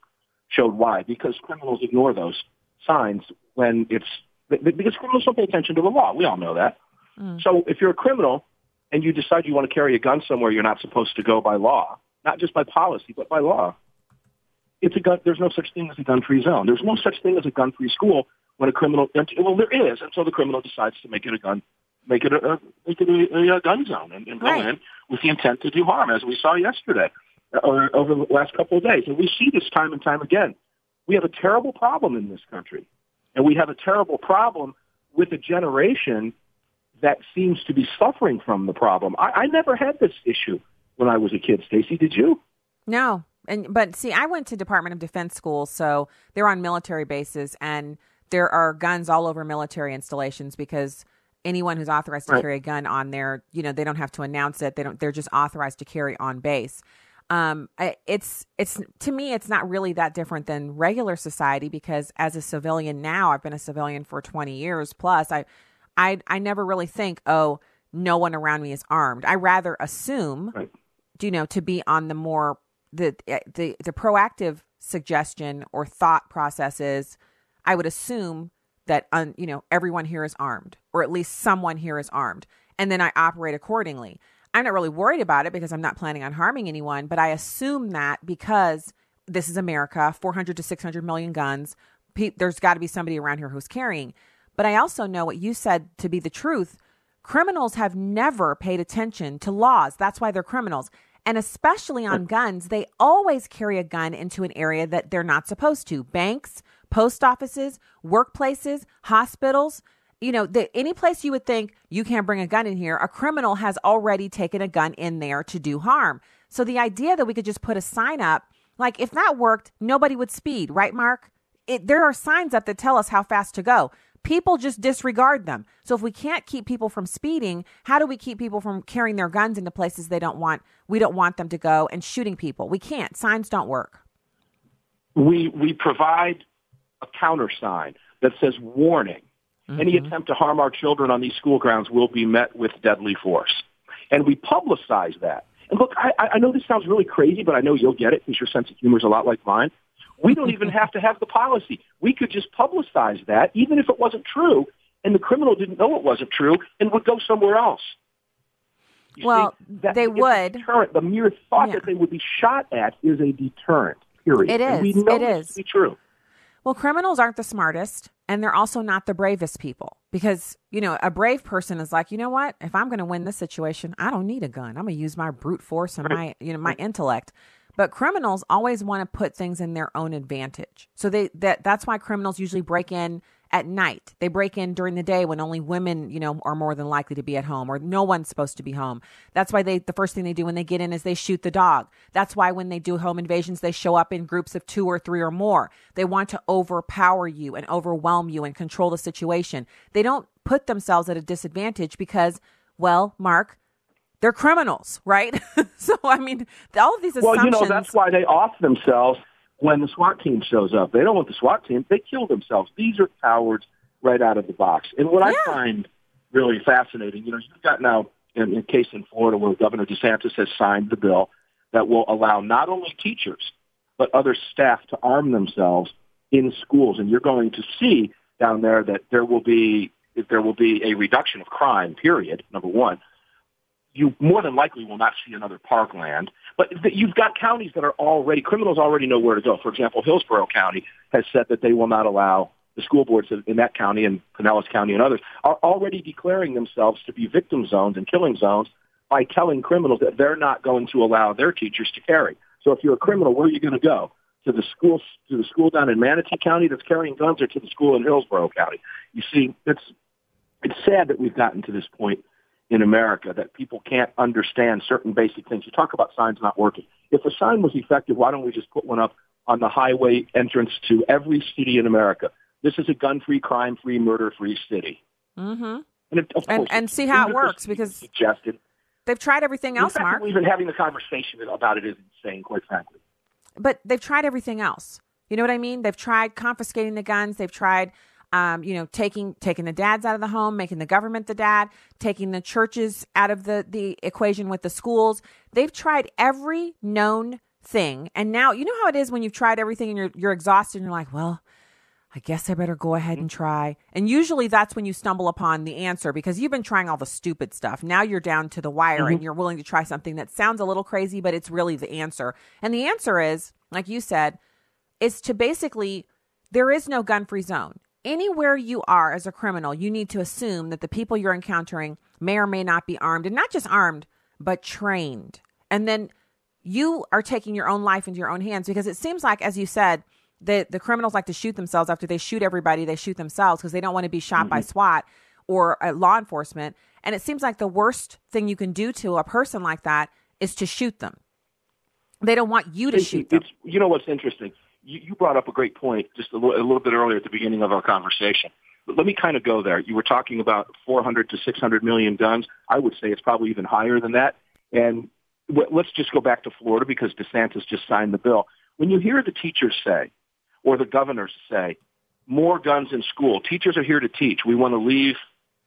showed why. Because criminals ignore those signs when it's because criminals don't pay attention to the law. We all know that. Mm. So if you're a criminal and you decide you want to carry a gun somewhere you're not supposed to go by law, not just by policy but by law, it's a gun. There's no such thing as a gun-free zone. There's no such thing as a gun-free school when a criminal. Well, there is, and so the criminal decides to make it a gun make it a, make it a, a gun zone and, and go Right. in with the intent to do harm, as we saw yesterday uh, or over the last couple of days. And we see this time and time again. We have a terrible problem in this country, and we have a terrible problem with a generation that seems to be suffering from the problem. I, I never had this issue when I was a kid. Stacy, did you? No, and but see, I went to Department of Defense schools, so they're on military bases, and there are guns all over military installations because anyone who's authorized to Right. carry a gun on there, you know, they don't have to announce it. They don't. They're just authorized to carry on base. Um, it's it's to me, it's not really that different than regular society because as a civilian now, I've been a civilian for twenty years plus. I, I, I never really think, oh, no one around me is armed. I rather assume you know to be on the more the eh, the the proactive suggestion or thought process is i would assume that un, you know everyone here is armed or at least someone here is armed and then i operate accordingly i'm not really worried about it because i'm not planning on harming anyone but i assume that because this is america 400 to 600 million guns pe- there's got to be somebody around here who's carrying but i also know what you said to be the truth criminals have never paid attention to laws. That's why they're criminals. And especially on guns, they always carry a gun into an area that they're not supposed to. Banks, post offices, workplaces, hospitals. You know, the, any place you would think you can't bring a gun in here, a criminal has already taken a gun in there to do harm. So the idea that we could just put a sign up, like if that worked, nobody would speed, right, Mark? It, there are signs up that tell us how fast to go. People just disregard them. So if we can't keep people from speeding, how do we keep people from carrying their guns into places they don't want? We don't want them to go and shooting people. We can't. Signs don't work. we we provide a countersign that says warning. Any mm-hmm. attempt to harm our children on these school grounds will be met with deadly force. And we publicize that. And look, I, I I know this sounds really crazy, but I know you'll get it because your sense of humor is a lot like mine. We don't even have to have the policy. We could just publicize that, even if it wasn't true, and the criminal didn't know it wasn't true and would go somewhere else. You well, see, that they would. Deterrent. The mere thought that they would be shot at is a deterrent. Period. It know It to be true. Well, criminals aren't the smartest, and they're also not the bravest people because, you know, a brave person is like, you know what? If I'm going to win this situation, I don't need a gun. I'm going to use my brute force and my, you know, my intellect. But criminals always want to put things in their own advantage. So they that that's why criminals usually break in at night. They break in during the day when only women, you know, are more than likely to be at home or no one's supposed to be home. That's why they the first thing they do when they get in is they shoot the dog. That's why when they do home invasions they show up in groups of 2 or 3 or more. They want to overpower you and overwhelm you and control the situation. They don't put themselves at a disadvantage because well, Mark, they're criminals, right? so I mean, all of these Well, assumptions you know, that's why they off themselves when the SWAT team shows up. They don't want the SWAT team. They kill themselves. These are cowards right out of the box. And what I find really fascinating, you know, you've got now, in, in case in Florida where Governor DeSantis has signed the bill, that will allow not only teachers but other staff to arm themselves in schools. And you're going to see down there that there will be there will be a reduction of crime. Period. Number one, you more than likely will not see another parkland. But you've got counties that are already criminals already know where to go. For example, Hillsborough County has said that they will not allow the school boards in that county and Pinellas County and others are already declaring themselves to be victim zones and killing zones by telling criminals that they're not going to allow their teachers to carry. So if you're a criminal, where are you going to go? To the school, to the school down in Manatee County that's carrying guns, or to the school in Hillsborough County? You see, it's it's sad that we've gotten to this point in America that people can't understand certain basic things. You talk about signs not working. If a sign was effective, why don't we just put one up on the highway entrance to every city in America? This is a gun-free, crime-free, murder-free city. Mm-hmm. And, it, and, course, and see how it works because suggested. they've tried everything else, fact Mark. Even having the conversation about it is insane, quite frankly. But they've tried everything else. You know what I mean? They've tried confiscating the guns. They've tried, um, you know, taking taking the dads out of the home, making the government the dad, taking the churches out of the the equation with the schools. They've tried every known thing, and now you know how it is when you've tried everything and you're you're exhausted and you're like, well. I guess I better go ahead and try. And usually that's when you stumble upon the answer because you've been trying all the stupid stuff. Now you're down to the wire Mm-hmm. and you're willing to try something that sounds a little crazy, but it's really the answer. And the answer is, like you said, is to basically there is no gun free zone. Anywhere you are as a criminal, you need to assume that the people you're encountering may or may not be armed and not just armed, but trained. And then you are taking your own life into your own hands because it seems like, as you said, the, the criminals like to shoot themselves after they shoot everybody, they shoot themselves because they don't want to be shot by SWAT or uh, law enforcement. And it seems like the worst thing you can do to a person like that is to shoot them. They don't want you to It's- shoot them. It's, you know what's interesting? You, you brought up a great point just a little, a little bit earlier at the beginning of our conversation. But let me kind of go there. You were talking about 400 to 600 million guns. I would say it's probably even higher than that. And let's just go back to Florida because DeSantis just signed the bill. When you hear the teachers say, or the governors say, more guns in school, teachers are here to teach. We want to leave.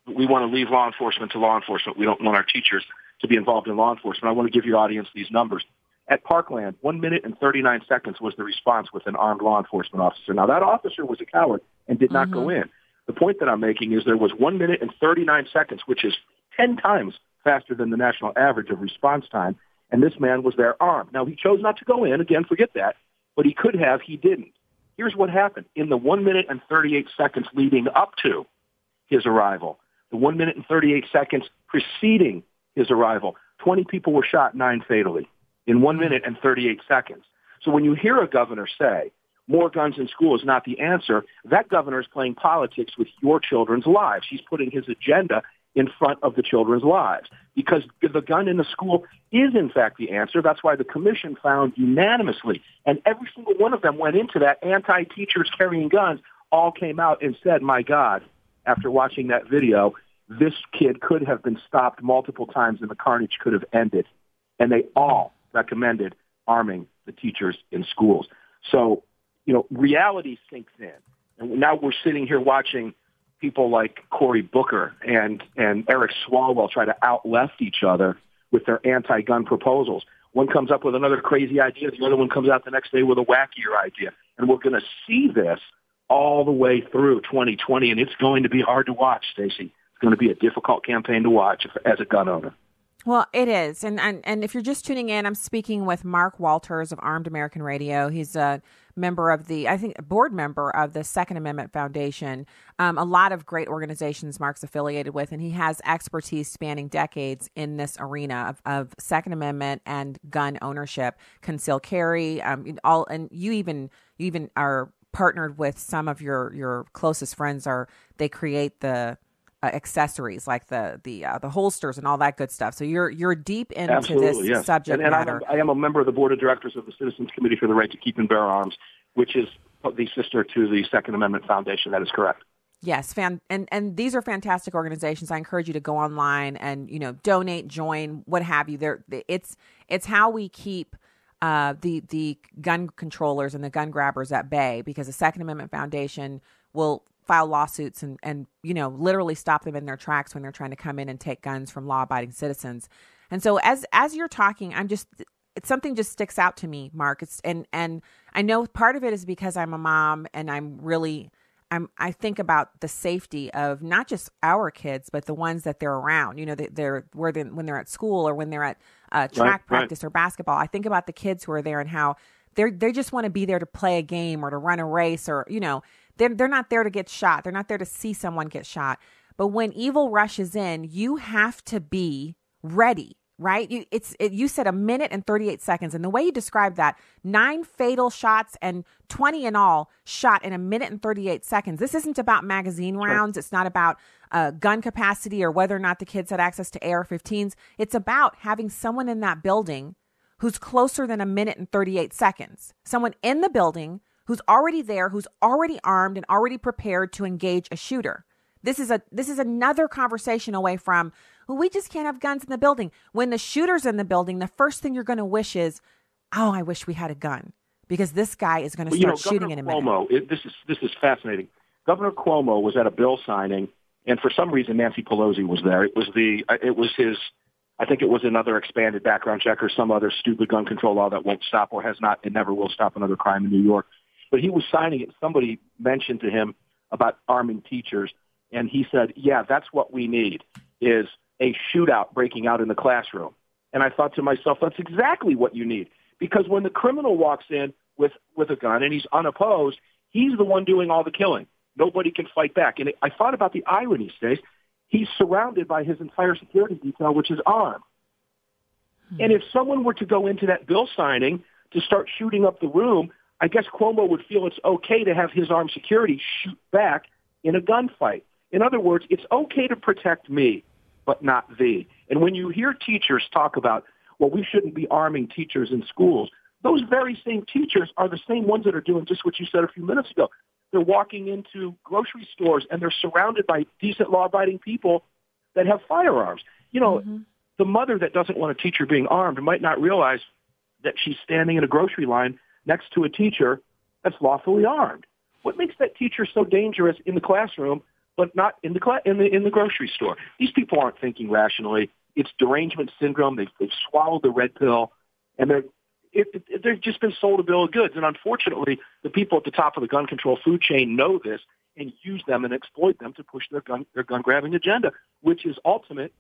We want to leave law enforcement to law enforcement. We don't want our teachers to be involved in law enforcement. I want to give your audience these numbers. At Parkland, one minute and 39 seconds was the response with an armed law enforcement officer. Now, that officer was a coward and did not go mm-hmm. in. The point that I'm making is there was one minute and 39 seconds, which is 10 times faster than the national average of response time, and this man was there armed. Now, he chose not to go in. Again, forget that. But he could have. He didn't. Here's what happened. In the one minute and 38 seconds leading up to his arrival, the one minute and 38 seconds preceding his arrival, 20 people were shot, nine fatally, in one minute and 38 seconds. So when you hear a governor say, more guns in school is not the answer, that governor is playing politics with your children's lives. He's putting his agenda in front of the children's lives because the gun in the school is in fact the answer. That's why the commission found unanimously, and every single one of them went into that anti-teachers carrying guns all came out and said, my God, after watching that video, this kid could have been stopped multiple times and the carnage could have ended. And they all recommended arming the teachers in schools. So, you know, reality sinks in. And now we're sitting here watching people like Cory Booker and, and Eric Swalwell try to out left each other with their anti-gun proposals. One comes up with another crazy idea. The other one comes out the next day with a wackier idea. And we're going to see this all the way through 2020, and it's going to be hard to watch, Stacey. It's going to be a difficult campaign to watch as a gun owner. Well, it is. And, and and if you're just tuning in, I'm speaking with Mark Walters of Armed American Radio. He's a member of the, I think, a board member of the Second Amendment Foundation. Um, a lot of great organizations Mark's affiliated with, and he has expertise spanning decades in this arena of, of Second Amendment and gun ownership, concealed carry, um, all. And you even you even are partnered with some of your your closest friends. Are they create the uh, accessories like the the uh, the holsters and all that good stuff. So you're you're deep into Absolutely, this yes. subject and, and matter. I'm a, I am a member of the board of directors of the Citizens Committee for the Right to Keep and Bear Arms, which is the sister to the Second Amendment Foundation. That is correct. Yes, fan and and these are fantastic organizations. I encourage you to go online and you know donate, join, what have you. There, it's it's how we keep uh, the the gun controllers and the gun grabbers at bay because the Second Amendment Foundation will file lawsuits and and you know literally stop them in their tracks when they're trying to come in and take guns from law abiding citizens. And so as as you're talking, I'm just it's something just sticks out to me, Mark. It's and and I know part of it is because I'm a mom and I'm really I'm I think about the safety of not just our kids but the ones that they're around. You know, they, they're where they when they're at school or when they're at uh, track Right, practice or basketball. I think about the kids who are there and how they they just want to be there to play a game or to run a race or you know they're they're not there to get shot. They're not there to see someone get shot. But when evil rushes in, you have to be ready right? You it's it, you said a minute and 38 seconds and the way you described that, nine fatal shots and 20 in all shot in a minute and 38 seconds. This isn't about magazine rounds, it's not about uh, gun capacity or whether or not the kids had access to AR-15s. It's about having someone in that building who's closer than a minute and 38 seconds. Someone in the building who's already there, who's already armed and already prepared to engage a shooter. This is a this is another conversation away from well, we just can't have guns in the building. When the shooter's in the building, the first thing you're going to wish is, oh, I wish we had a gun because this guy is going to Well, you start know, shooting in a Governor minute. Cuomo, this is this is fascinating. Governor Cuomo was at a bill signing, and for some reason Nancy Pelosi was there. It was the it was his. I think it was another expanded background check or some other stupid gun control law that won't stop or has not and never will stop another crime in New York. But he was signing it. Somebody mentioned to him about arming teachers, and he said, "Yeah, that's what we need is a shootout breaking out in the classroom." And I thought to myself, "That's exactly what you need." Because when the criminal walks in with with a gun and he's unopposed, he's the one doing all the killing. Nobody can fight back. And I thought about the irony, Stace. He's surrounded by his entire security detail, which is armed. Hmm. And if someone were to go into that bill signing to start shooting up the room, I guess Cuomo would feel it's okay to have his armed security shoot back in a gunfight. In other words, it's okay to protect me, but not thee. And when you hear teachers talk about, well, we shouldn't be arming teachers in schools, those very same teachers are the same ones that are doing just what you said a few minutes ago. They're walking into grocery stores and they're surrounded by decent law-abiding people that have firearms. You know, mm-hmm. the mother that doesn't want a teacher being armed might not realize that she's standing in a grocery line next to a teacher that's lawfully armed. What makes that teacher so dangerous in the classroom, but not in the cla- in the in the grocery store? These people aren't thinking rationally. It's derangement syndrome. They've, they've swallowed the red pill, and they're it, it, they've just been sold a bill of goods. And unfortunately, the people at the top of the gun control food chain know this and use them and exploit them to push their gun their gun grabbing agenda, which is ultimate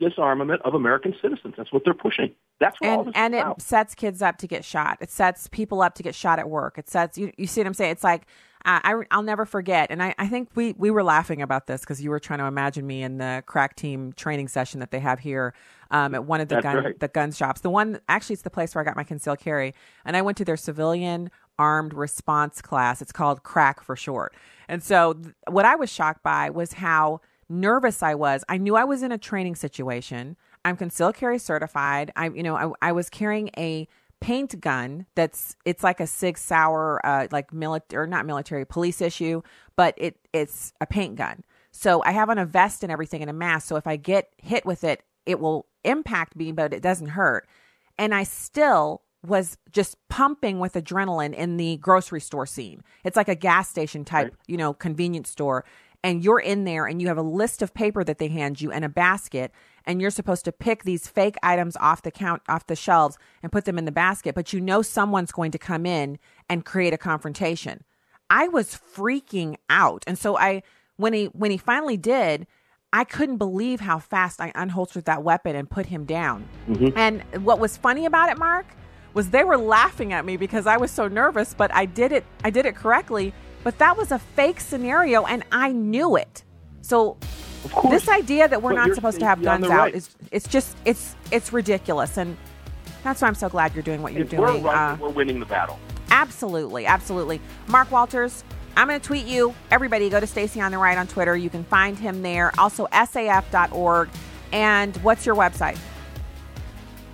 disarmament of American citizens. That's what they're pushing. That's what all and and it about. sets kids up to get shot. It sets people up to get shot at work. It sets you. You see what I'm saying? It's like uh, I I'll never forget. And I I think we we were laughing about this because you were trying to imagine me in the crack team training session that they have here um, at one of the That's gun right. the gun shops. The one actually it's the place where I got my concealed carry, and I went to their civilian armed response class. It's called crack for short. And so th- what I was shocked by was how nervous I was. I knew I was in a training situation. I'm concealed carry certified. I, you know, I, I was carrying a paint gun that's it's like a Sig Sauer, uh, like military or not military police issue, but it it's a paint gun. So I have on a vest and everything and a mask. So if I get hit with it, it will impact me, but it doesn't hurt. And I still was just pumping with adrenaline in the grocery store scene. It's like a gas station type, you know, convenience store. And you're in there and you have a list of paper that they hand you and a basket and you're supposed to pick these fake items off the count off the shelves and put them in the basket, but you know someone's going to come in and create a confrontation. I was freaking out. And so I when he when he finally did, I couldn't believe how fast I unholstered that weapon and put him down. Mm-hmm. And what was funny about it, Mark, was they were laughing at me because I was so nervous, but I did it I did it correctly, but that was a fake scenario and I knew it. So this idea that we're But not supposed to have guns the out right. is it's just it's it's ridiculous and that's why I'm so glad you're doing what you're If we're doing. right, Uh, we're winning the battle. Absolutely, absolutely. Mark Walters, I'm going to tweet you. Everybody go to Stacy on the Right on Twitter. You can find him there. Also, saf.org. And what's your website?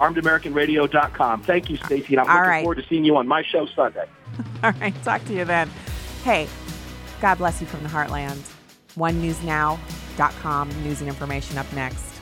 ArmedAmericanRadio.com. Thank you, Stacey, and I'm All looking right. forward to seeing you on my show Sunday. All right, talk to you then. Hey, God bless you from the heartland. OneNewsNow.com news and information up next.